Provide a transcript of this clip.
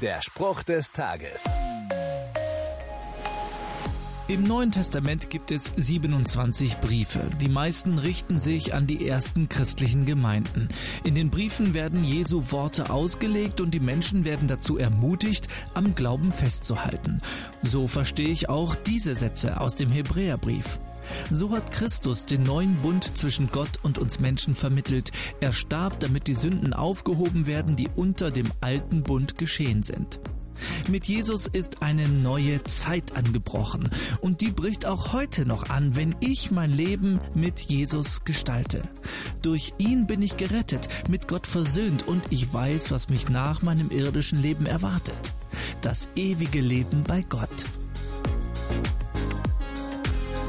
Der Spruch des Tages. Im Neuen Testament gibt es 27 Briefe. Die meisten richten sich an die ersten christlichen Gemeinden. In den Briefen werden Jesu Worte ausgelegt und die Menschen werden dazu ermutigt, am Glauben festzuhalten. So verstehe ich auch diese Sätze aus dem Hebräerbrief. So hat Christus den neuen Bund zwischen Gott und uns Menschen vermittelt. Er starb, damit die Sünden aufgehoben werden, die unter dem alten Bund geschehen sind. Mit Jesus ist eine neue Zeit angebrochen und die bricht auch heute noch an, wenn ich mein Leben mit Jesus gestalte. Durch ihn bin ich gerettet, mit Gott versöhnt und ich weiß, was mich nach meinem irdischen Leben erwartet. Das ewige Leben bei Gott.